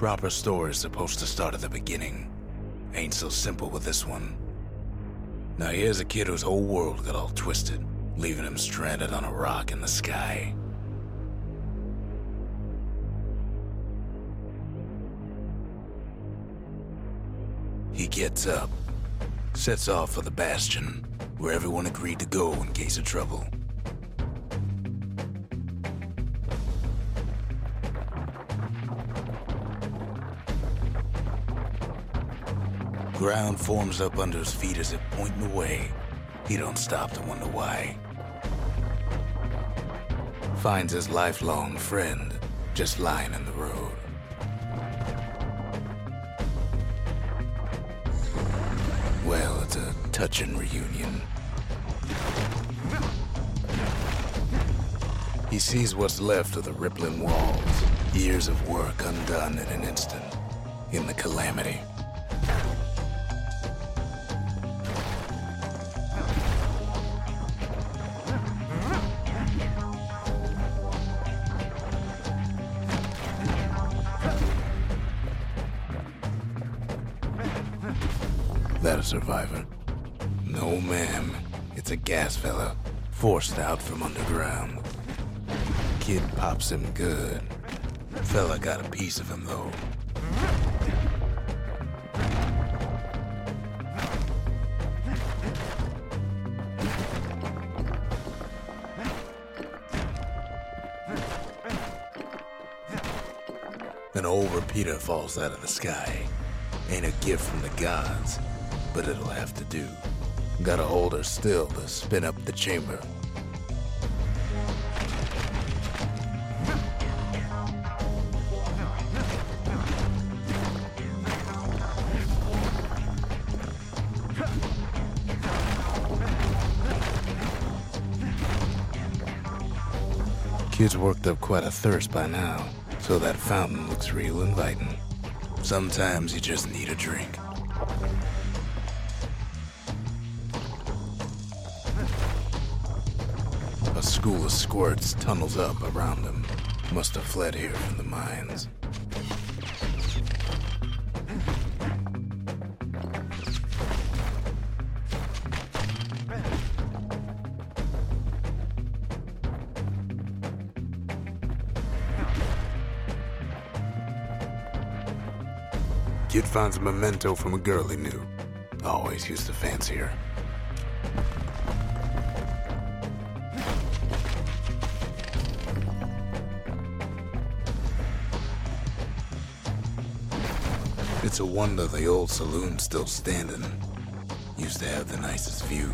Proper story's supposed to start at the beginning. Ain't so simple with this one. Now here's a kid whose whole world got all twisted, leaving him stranded on a rock in the sky. He gets up, sets off for the Bastion, where everyone agreed to go in case of trouble. Ground forms up under his feet as if pointing away. He don't stop to wonder why. Finds his lifelong friend just lying in the road. Well, it's a touching reunion. He sees what's left of the rippling walls, years of work undone in an instant, in the calamity. Pops him good. Fella got a piece of him, though. An old repeater falls out of the sky. Ain't a gift from the gods, but it'll have to do. Gotta hold her still to spin up the chamber. Kid's worked up quite a thirst by now, so that fountain looks real inviting. Sometimes you just need a drink. A school of squirts tunnels up around him. Must have fled here from the mines. Finds a memento from a girl he knew. Always used to fancy her. It's a wonder the old saloon's still standing. Used to have the nicest view.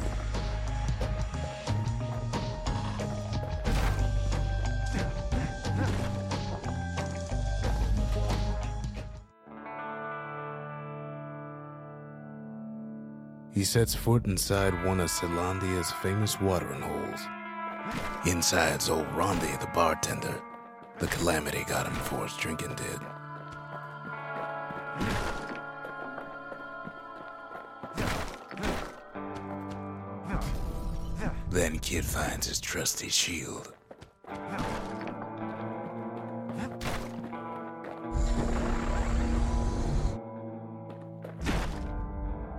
Sets foot inside one of Caelondia's famous watering holes. Inside's old Rondi, the bartender. The calamity got him before his drinking did. Then Kid finds his trusty shield.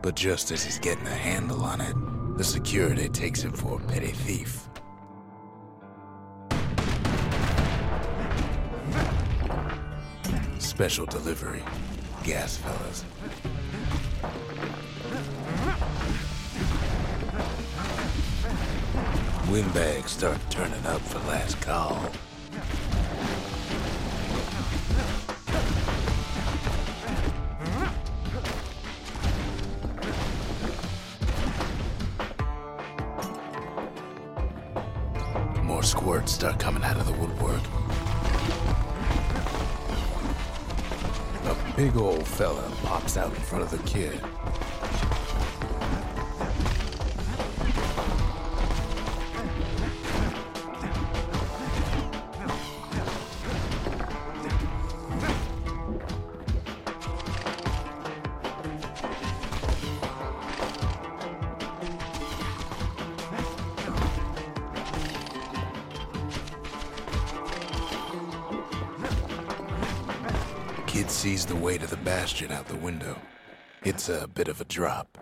But just as he's getting a handle on it, the security takes him for a petty thief. Special delivery. Gas fellas. Windbags start turning up for last call. Start coming out of the woodwork. A big old fella pops out in front of the kid. To out the window. It's a bit of a drop.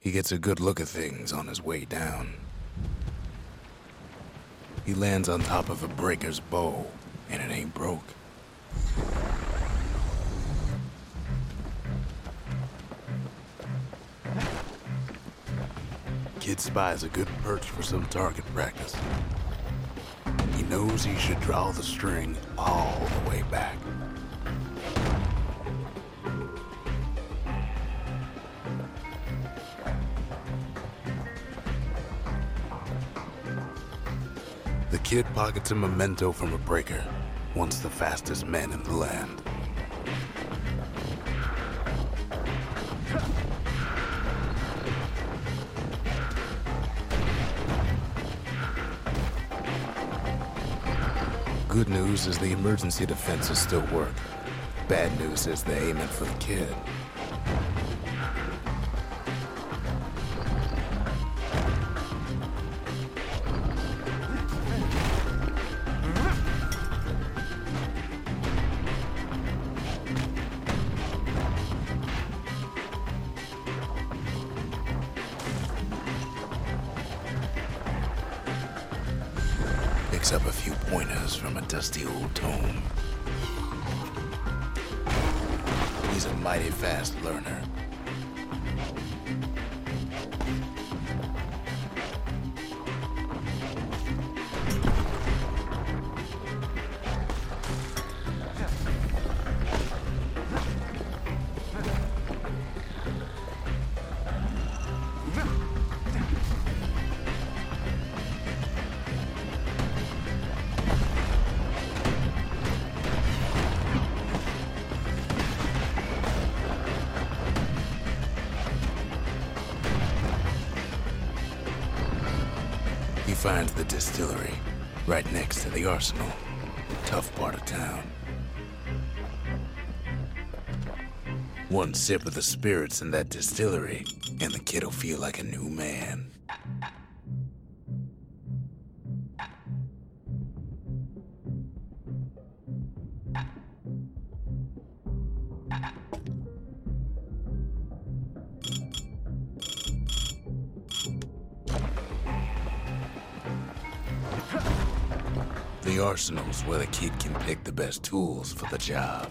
He gets a good look at things on his way down. He lands on top of a breaker's bow, and it ain't broke. Kid spies a good perch for some target practice. He knows he should draw the string all the way back. The kid pockets a memento from a breaker, once the fastest man in the land. Good news is the emergency defenses still work. Bad news is they aim it for the kid. He finds the distillery right next to the arsenal. Tough part of town. One sip of the spirits in that distillery, and the kid'll feel like a new man. Arsenal's where the kid can pick the best tools for the job.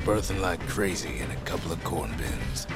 Birthing like crazy in a couple of corn bins.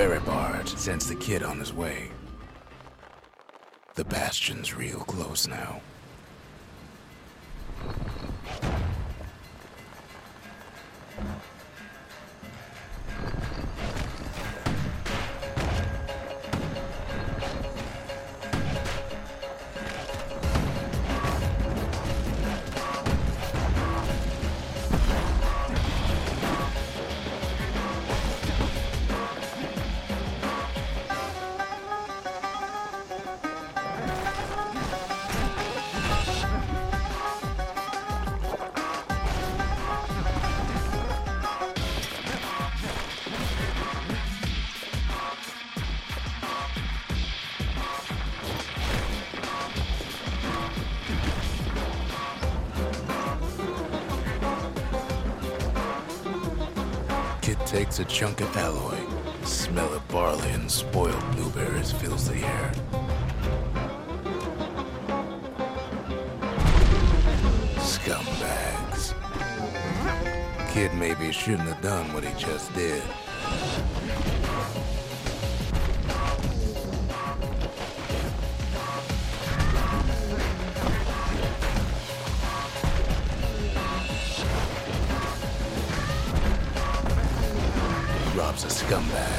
Ferry barge sends the kid on his way. The bastion's real close now. Scumbags. Kid maybe shouldn't have done what he just did. Rob's a scumbag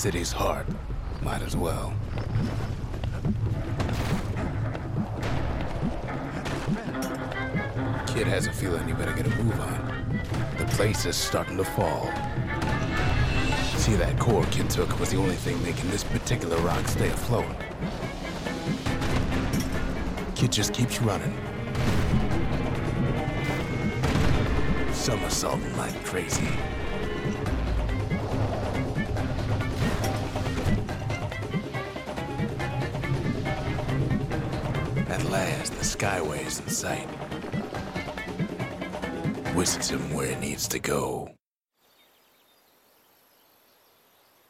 city's heart. Might as well. Kid has a feeling he better get a move on. The place is starting to fall. See, that core Kid took was the only thing making this particular rock stay afloat. Kid just keeps running. Somersaulting like crazy. Skyway's in sight. Whisks him where he needs to go.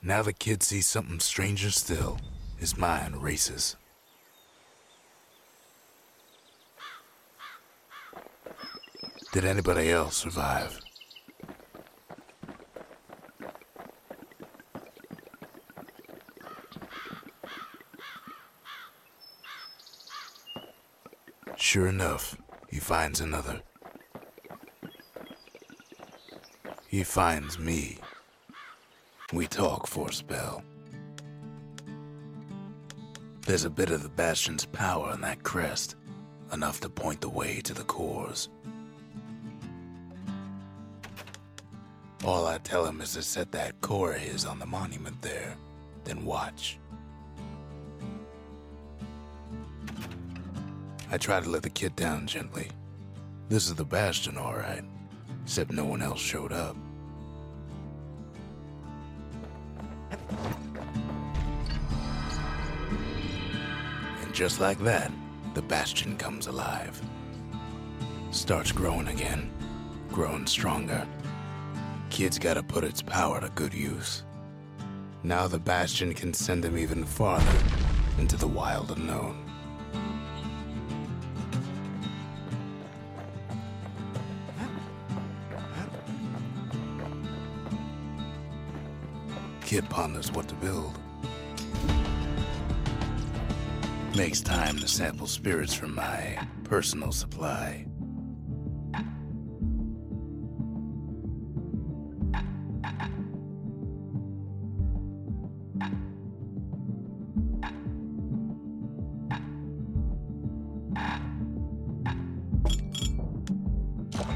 Now the kid sees something stranger still. His mind races. Did anybody else survive? Sure enough, he finds another. He finds me. We talk for a spell. There's a bit of the Bastion's power in that crest, enough to point the way to the cores. All I tell him is to set that core of his on the monument there, then watch. I try to let the kid down gently. This is the Bastion, all right, except no one else showed up. And just like that, the Bastion comes alive. Starts growing again, growing stronger. Kid's gotta put its power to good use. Now the Bastion can send him even farther into the wild unknown. Kid ponders what to build. Makes time to sample spirits from my personal supply.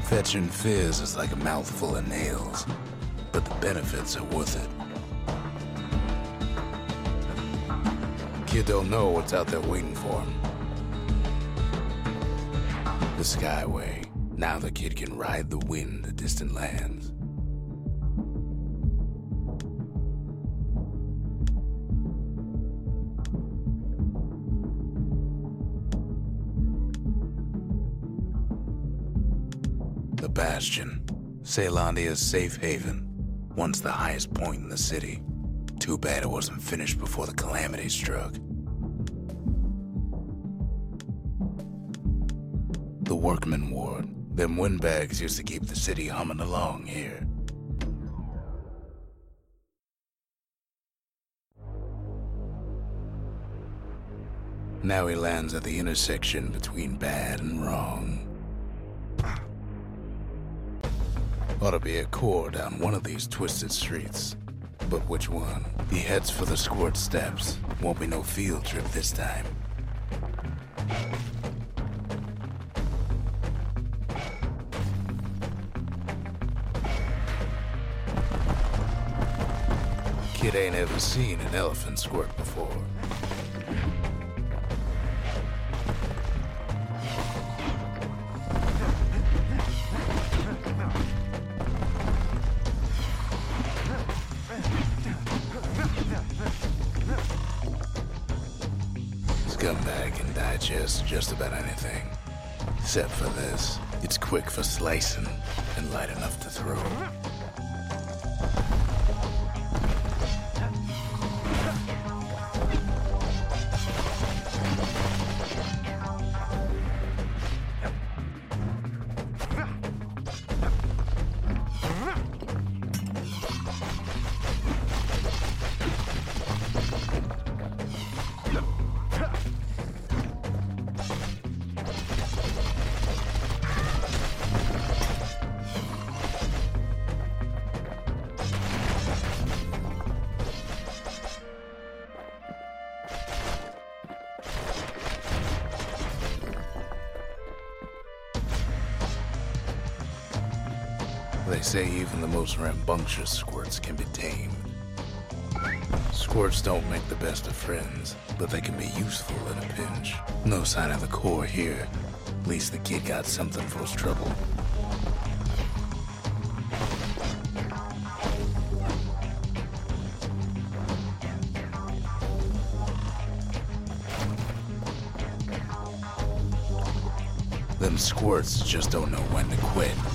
Fetching fizz is like a mouthful of nails, but the benefits are worth it. Kid don't know what's out there waiting for him. The Skyway. Now the kid can ride the wind to distant lands. The Bastion. Caelondia's safe haven. Once the highest point in the city. Too bad it wasn't finished before the calamity struck. Workman ward. Them windbags used to keep the city humming along here. Now he lands at the intersection between bad and wrong. Ought to be a core down one of these twisted streets. But which one? He heads for the squirt steps. Won't be no field trip this time. Kid ain't ever seen an elephant squirt before. Scumbag can digest just about anything. Except for this. It's quick for slicing and light enough to throw. Squirts can be tamed. Squirts don't make the best of friends, but they can be useful in a pinch. No sign of the core here. At least the kid got something for his trouble. Them squirts just don't know when to quit.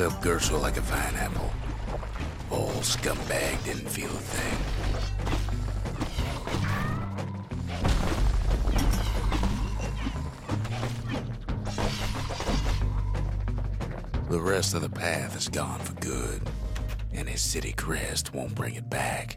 Up Gershel like a pineapple. Old scumbag didn't feel a thing. The rest of the path is gone for good, and his city crest won't bring it back.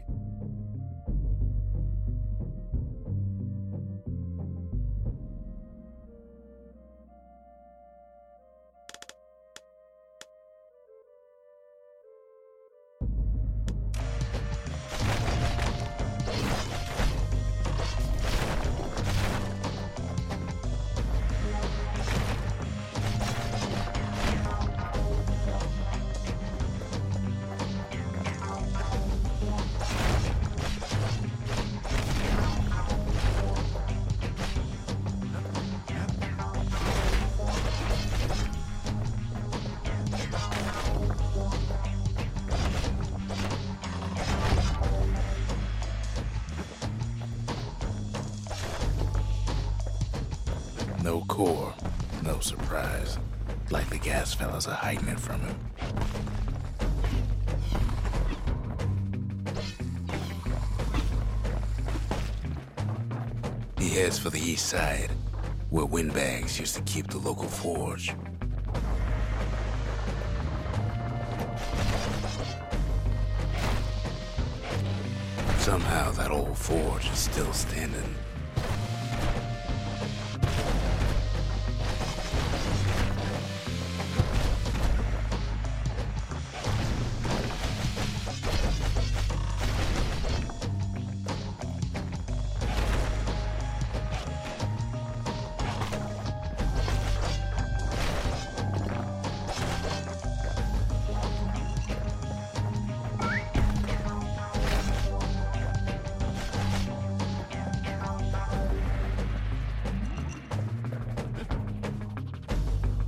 Heads for the east side, where windbags used to keep the local forge. Somehow that old forge is still standing.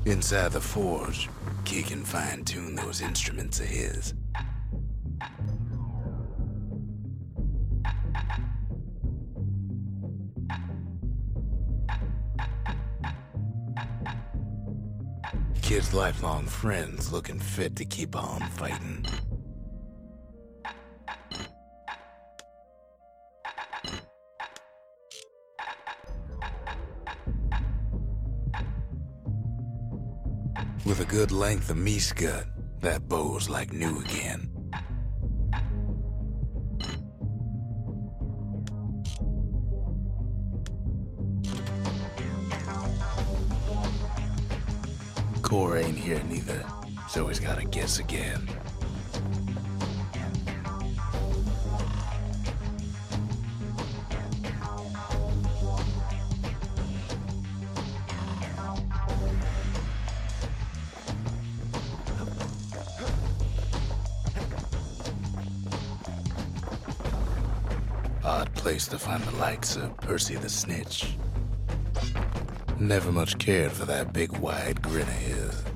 Inside the forge, Kid can fine tune those instruments of his. Kid's lifelong friends looking fit to keep on fighting. With a good length of meat gut, that bow's like new again. Core ain't here neither, so he's gotta guess again. The likes of Percy the Snitch. Never much cared for that big wide grin of his.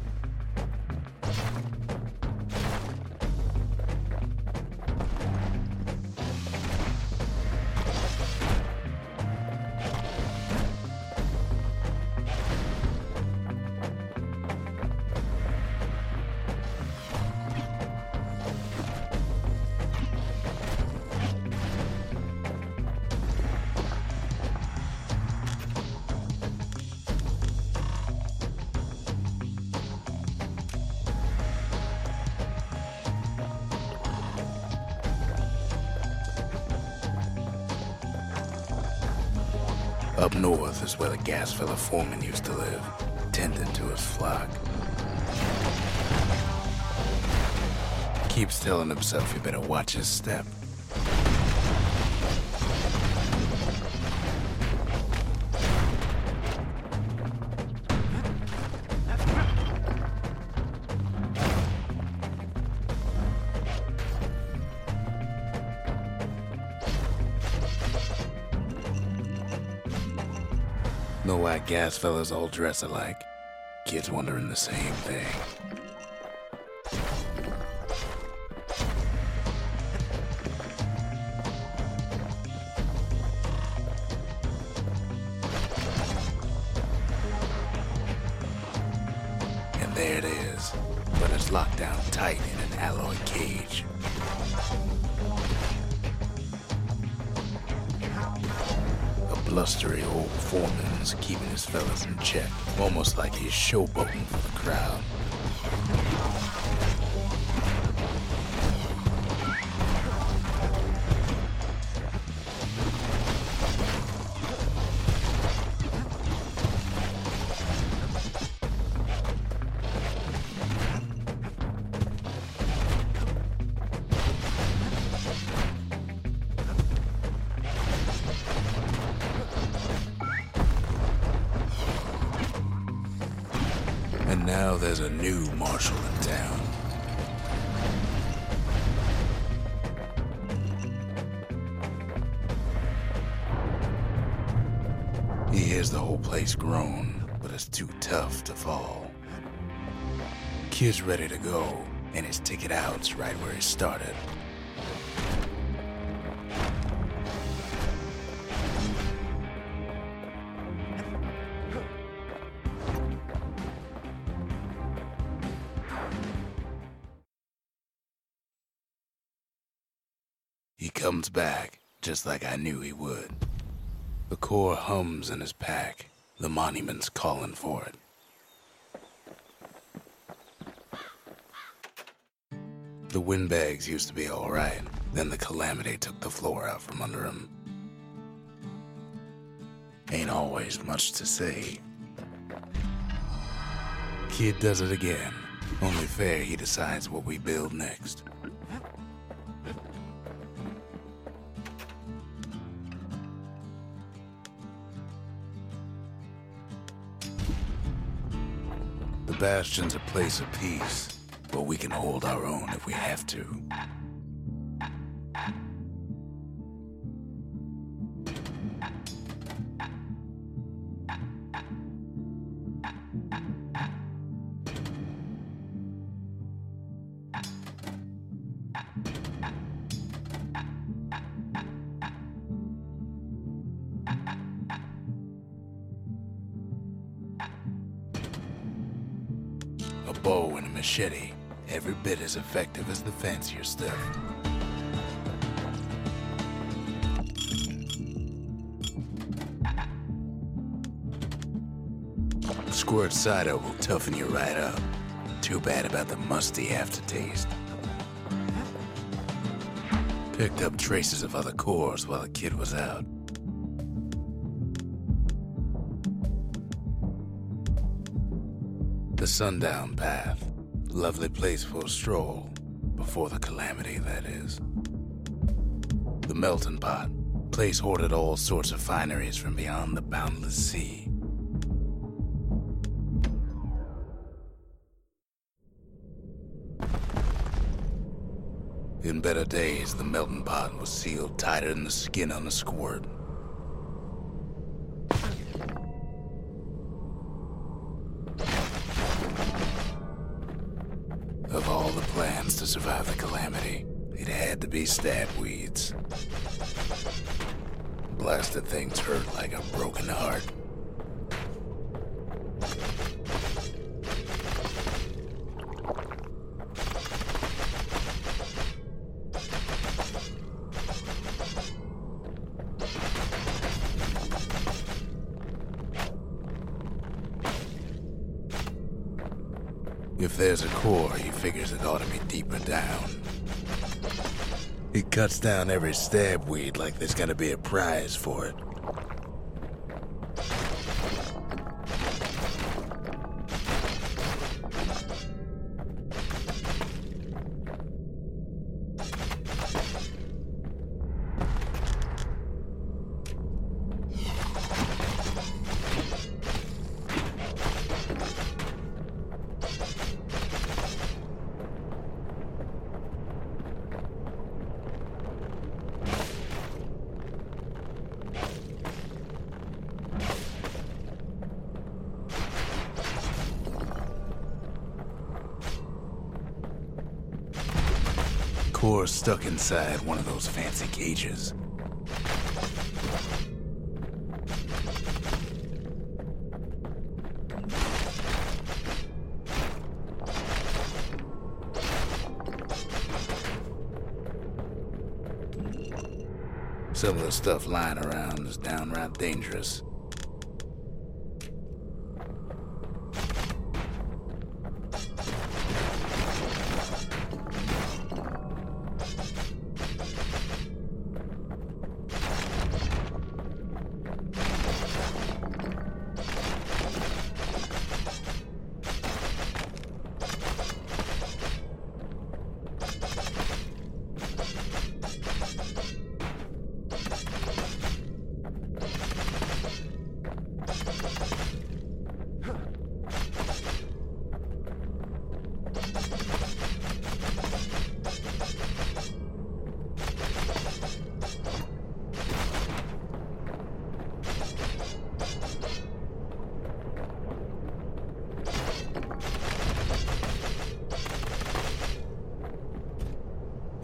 Up north is where the gas fella foreman used to live, tending to his flock. Keeps telling himself he better watch his step. Gas fellas all dress alike? Kids wondering the same thing. Almost now there's a new marshal in town. He hears the whole place groan, but it's too tough to fall. Kid's ready to go, and his ticket out's right where he started. Comes back, just like I knew he would. The core hums in his pack. The monument's calling for it. The windbags used to be alright. Then the calamity took the floor out from under him. Ain't always much to say. Kid does it again. Only fair he decides what we build next. Bastion's a place of peace, but we can hold our own if we have to. Thank you. Bow and a machete, every bit as effective as the fancier stuff. Squirt cider will toughen you right up. Too bad about the musty aftertaste. Picked up traces of other cores while the kid was out. Sundown Path. Lovely place for a stroll. Before the calamity, that is. The Melting Pot. Place hoarded all sorts of fineries from beyond the boundless sea. In better days, the melting pot was sealed tighter than the skin on a squirt. Figures it ought to be deeper down. He cuts down every stab weed like there's gonna be a prize for it. Inside one of those fancy cages. Some of the stuff lying around is downright dangerous.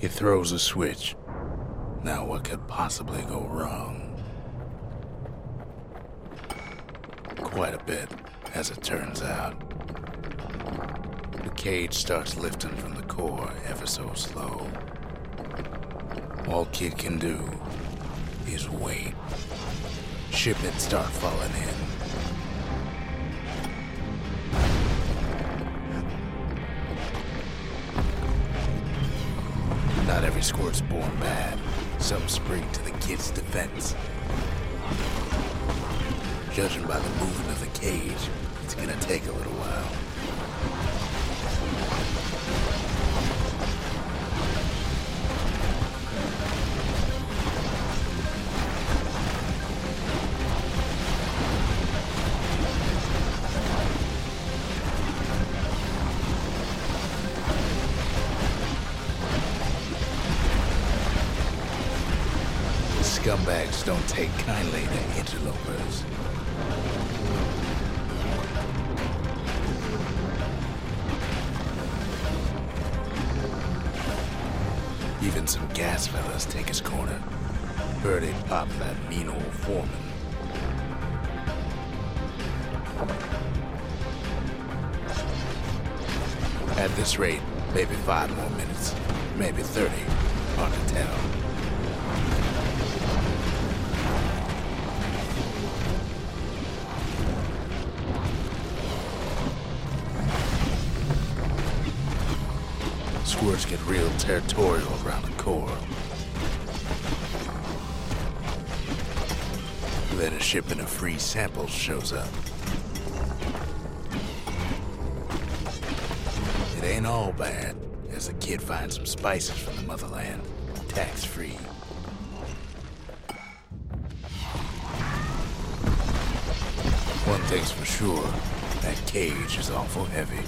He throws a switch. Now, what could possibly go wrong? Quite a bit, as it turns out. The cage starts lifting from the core ever so slow. All Kid can do is wait. Shipments start falling in. Squirt's born bad. Some spring to the kid's defense. Judging by the movement of the cage, it's gonna take a little while. This rate, maybe five more minutes, maybe 30. Hard to tell. Squirts get real territorial around the core. Then a shipment of free samples shows up. All bad, as the kid finds some spices from the motherland, tax free. One thing's for sure, that cage is awful heavy.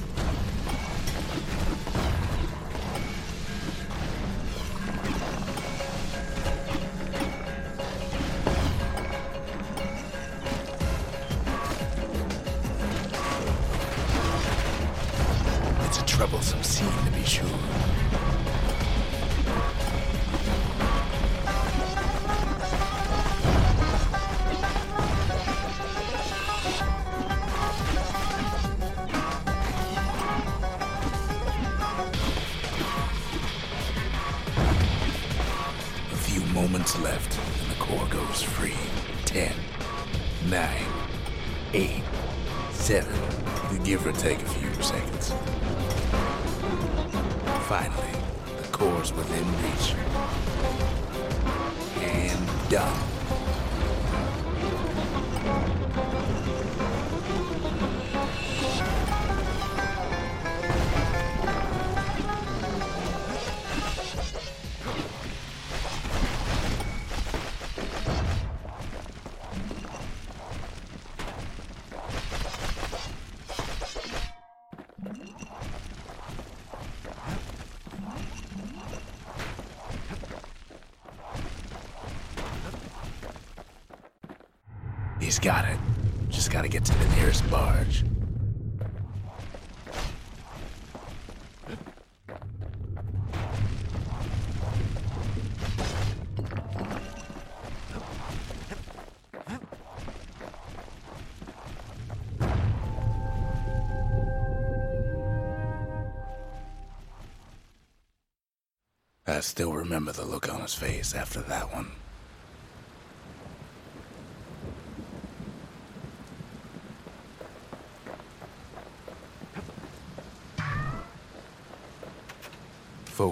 He's got it. Just gotta get to the nearest barge. I still remember the look on his face after that one.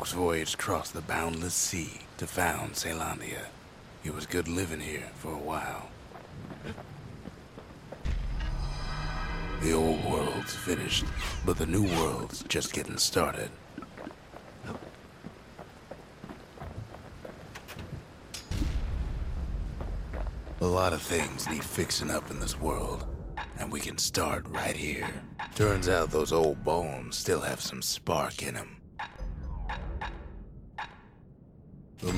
Folks voyaged across the boundless sea to found Caelondia. It was good living here for a while. The old world's finished, but the new world's just getting started. A lot of things need fixing up in this world, and we can start right here. Turns out those old bones still have some spark in them.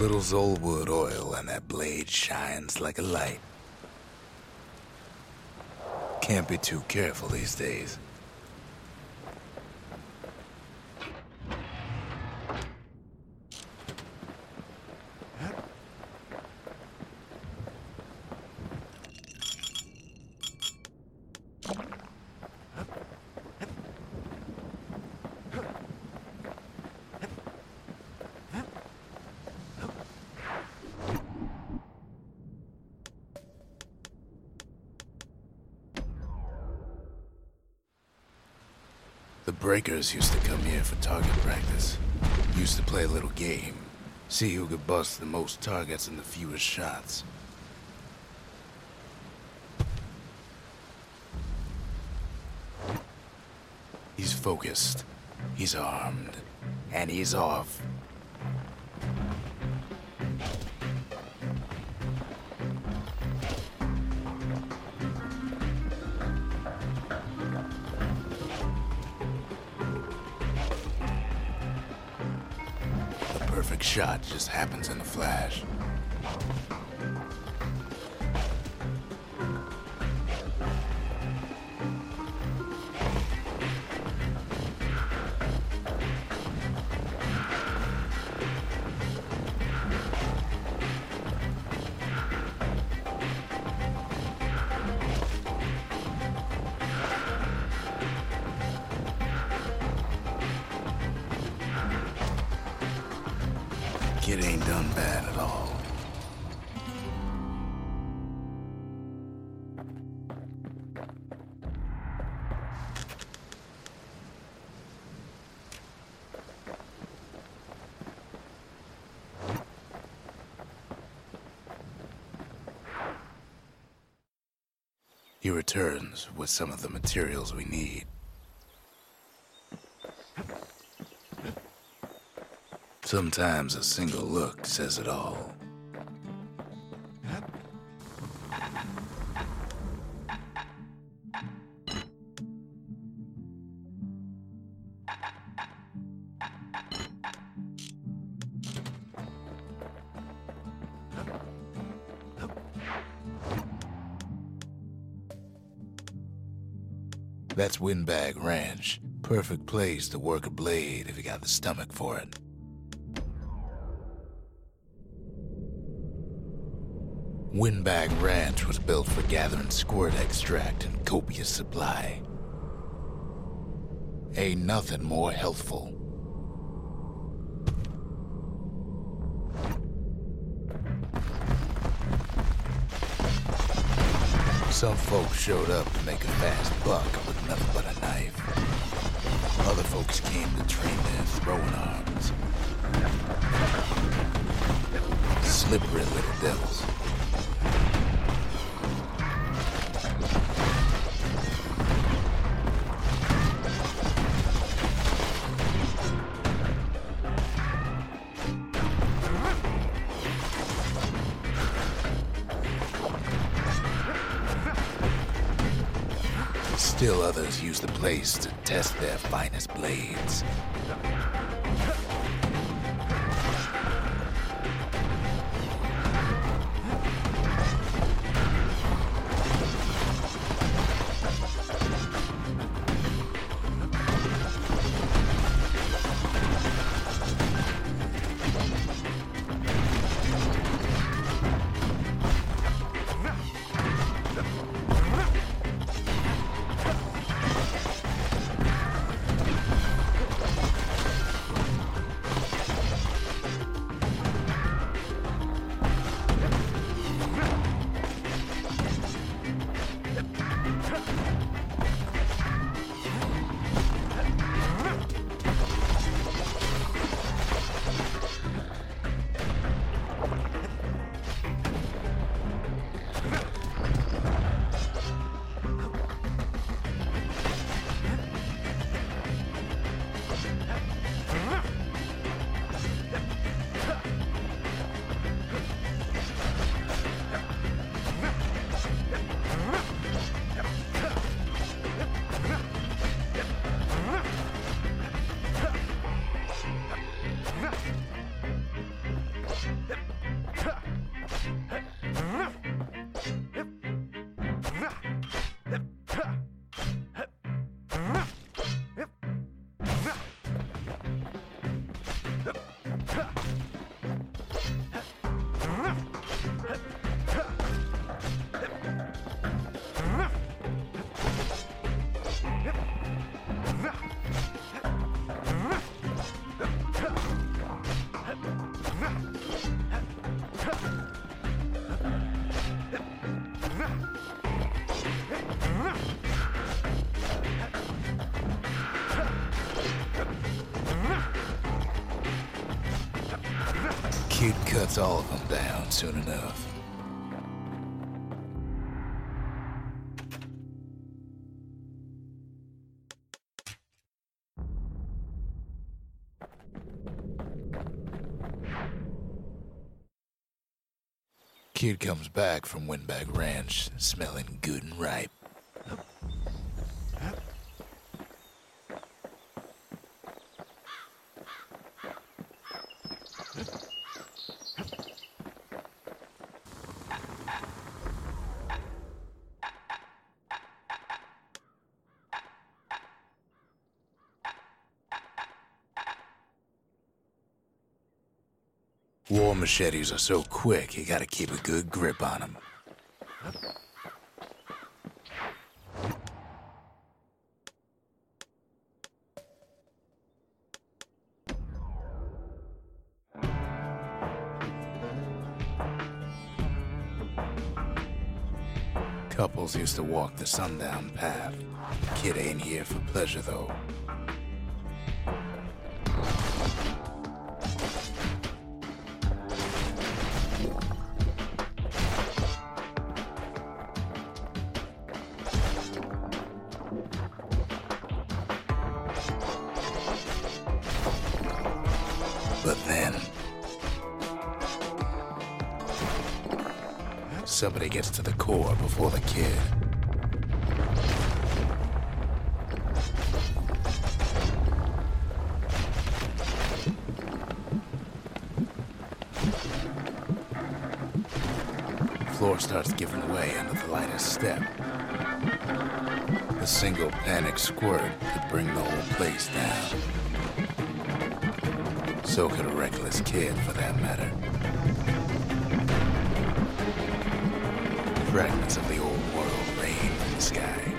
Little Zolwood oil and that blade shines like a light. Can't be too careful these days. Breakers used to come here for target practice. Used to play a little game. See who could bust the most targets and the fewest shots. He's focused. He's armed. And he's off. Just happens in a flash. He returns with some of the materials we need. Sometimes a single look says it all. Windbag Ranch. Perfect place to work a blade if you got the stomach for it. Windbag Ranch was built for gathering squirt extract in copious supply. Ain't nothing more healthful. Some folks showed up to make a fast buck with nothing but a knife. Other folks came to train their throwing arms. Slippery little devils. The place to test their finest blades. All of them down soon enough. Kid comes back from Windbag Ranch smelling good and ripe. machetes are so quick, you gotta keep a good grip on them. Couples used to walk the sundown path. Kid ain't here for pleasure, though. But then, somebody gets to the core before the kid. Floor starts giving way under the lightest step. A single panic squirt could bring the whole place down. So could a reckless kid, for that matter. Fragments of the old world rain from the sky.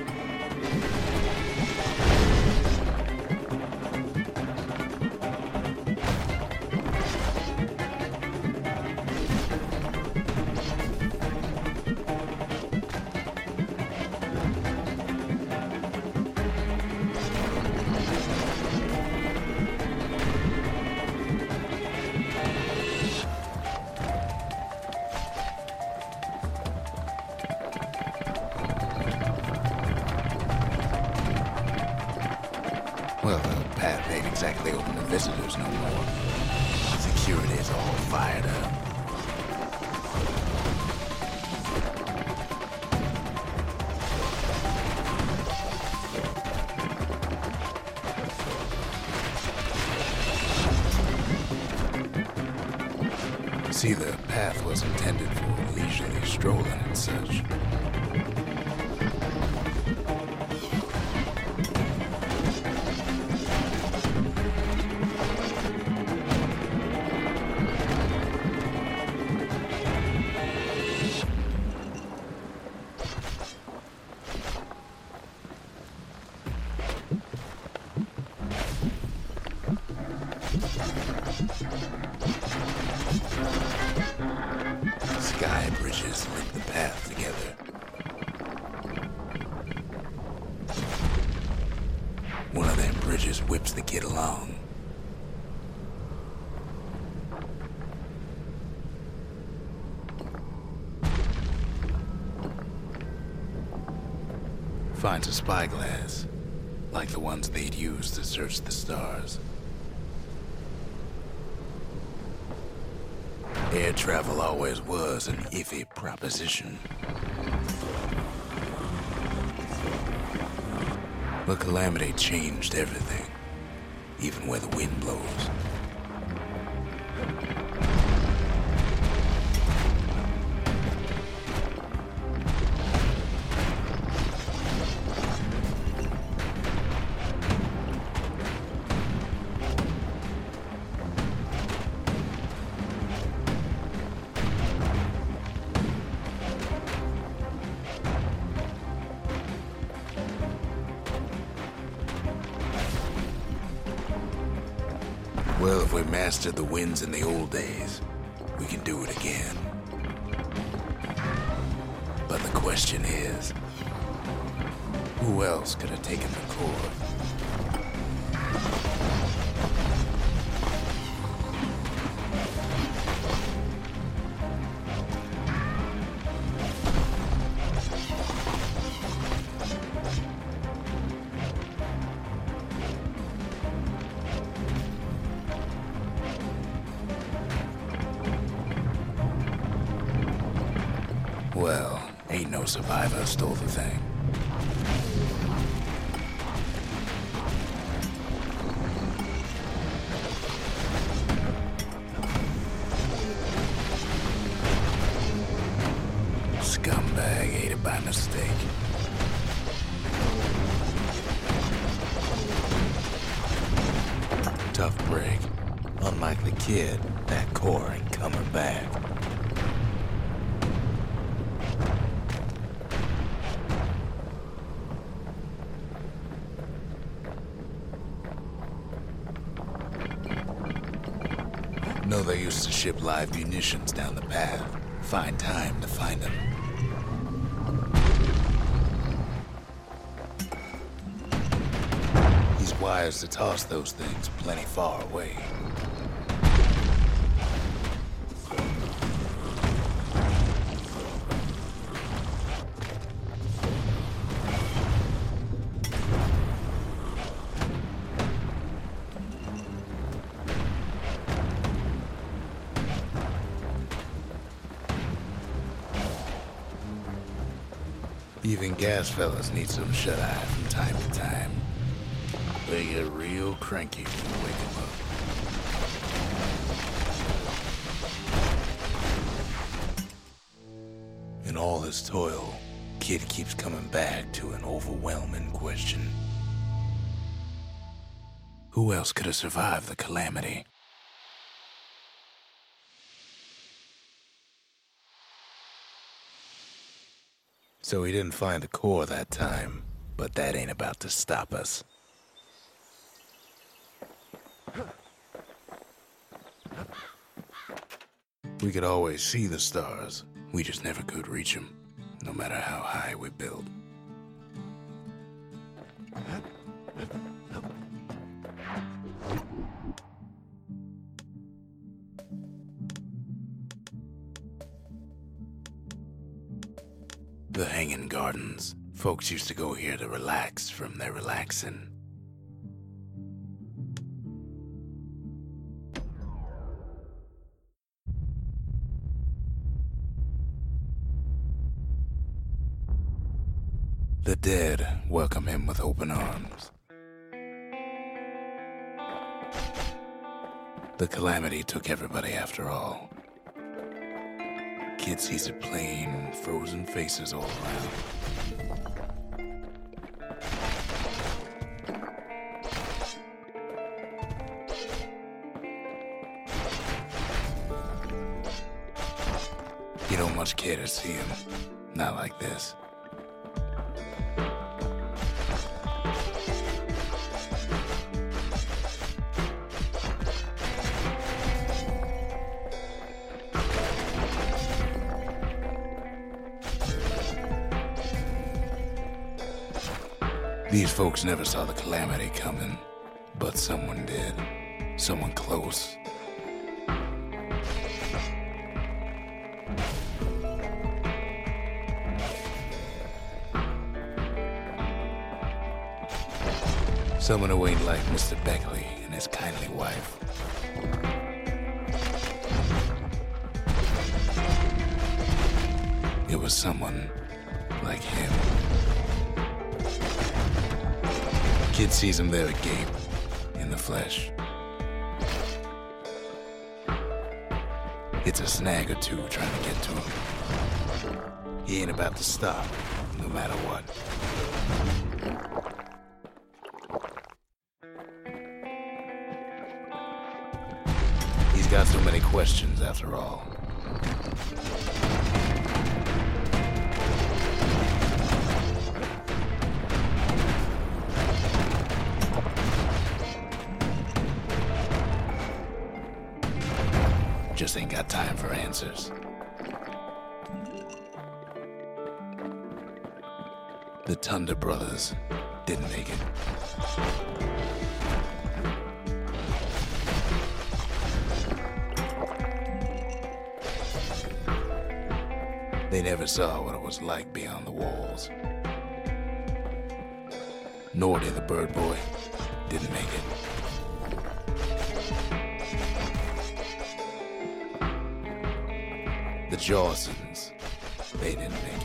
Finds a spyglass, like the ones they'd use to search the stars. Air travel always was an iffy proposition. But Calamity changed everything, even where the wind blows. Survivor stole the thing. ship live munitions down the path. Find time to find them. He's wise to toss those things plenty far away. Gas fellas need some shut-eye from time to time. They get real cranky when you wake them up. In all his toil, Kid keeps coming back to an overwhelming question. Who else could have survived the calamity? So we didn't find the core that time, but that ain't about to stop us. We could always see the stars, we just never could reach them, no matter how high we built. The Hanging Gardens. Folks used to go here to relax from their relaxing. The dead welcome him with open arms. The calamity took everybody after all. Kid sees it plain, frozen faces all around. You don't much care to see him. Not like this. These folks never saw the calamity coming, but someone did. Someone close. Someone who ain't like Mr. Beckley and his kindly wife. It was someone Kid sees him there agape, in the flesh. It's a snag or two trying to get to him. He ain't about to stop, no matter what. He's got so many questions after all. The Brothers didn't make it. They never saw what it was like beyond the walls. Nor did the bird boy. Didn't make it. The Jawsons, they didn't make it.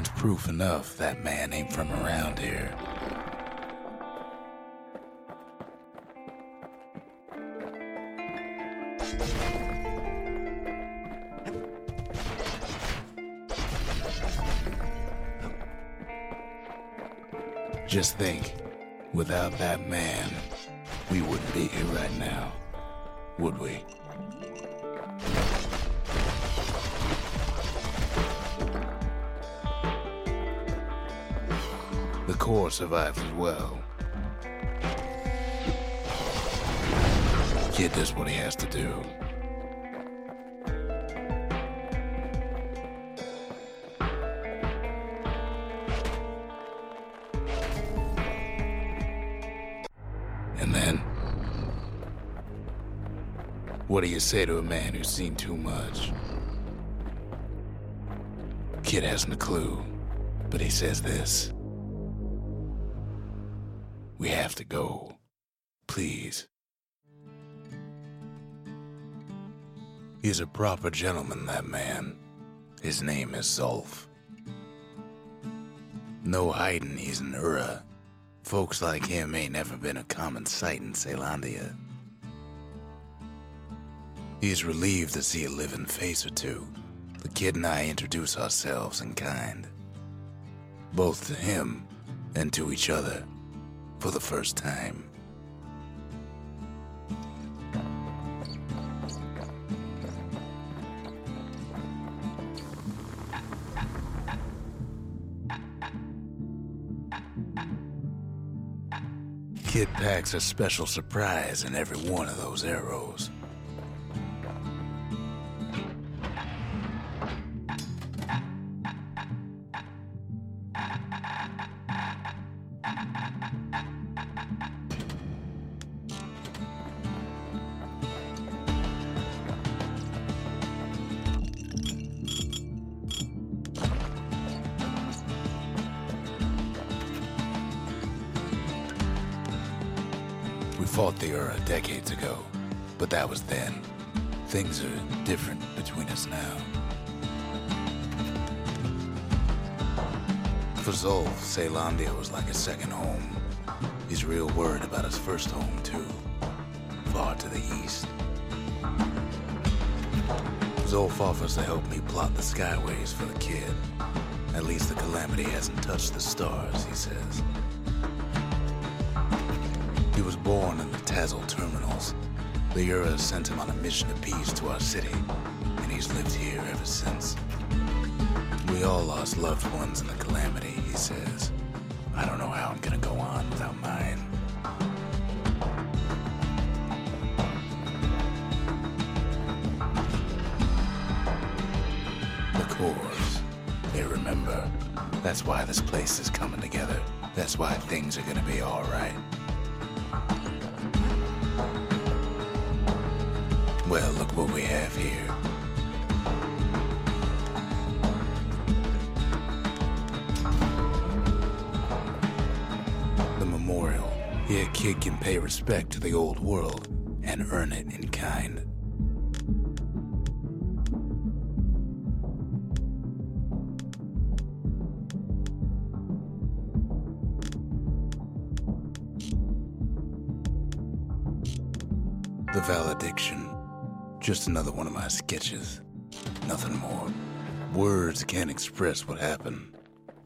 find proof enough that man ain't from around here. Just think, without that man, we wouldn't be here right now, would we? Core survives as well. Kid does what he has to do. And then? What do you say to a man who's seen too much? Kid hasn't a clue, but he says this. We have to go. Please. He's a proper gentleman, that man. His name is Zulf. No hiding he's an Ura. Folks like him ain't never been a common sight in Caelondia. He's relieved to see a living face or two. The kid and I introduce ourselves in kind. Both to him and to each other for the first time. Kid packs a special surprise in every one of those arrows. Caelondia was like a second home. He's real worried about his first home, too. Far to the east. Zulf offers to help me plot the skyways for the kid. At least the calamity hasn't touched the stars, he says. He was born in the Tazal terminals. The Ura sent him on a mission of peace to our city, and he's lived here ever since. We all lost loved ones in the calamity, he says. I don't know how I'm gonna go on without mine. The cores, they remember. That's why this place is coming together. That's why things are gonna be alright. Well, look what we have here. A kid can pay respect to the old world and earn it in kind. The valediction. Just another one of my sketches. Nothing more. Words can't express what happened,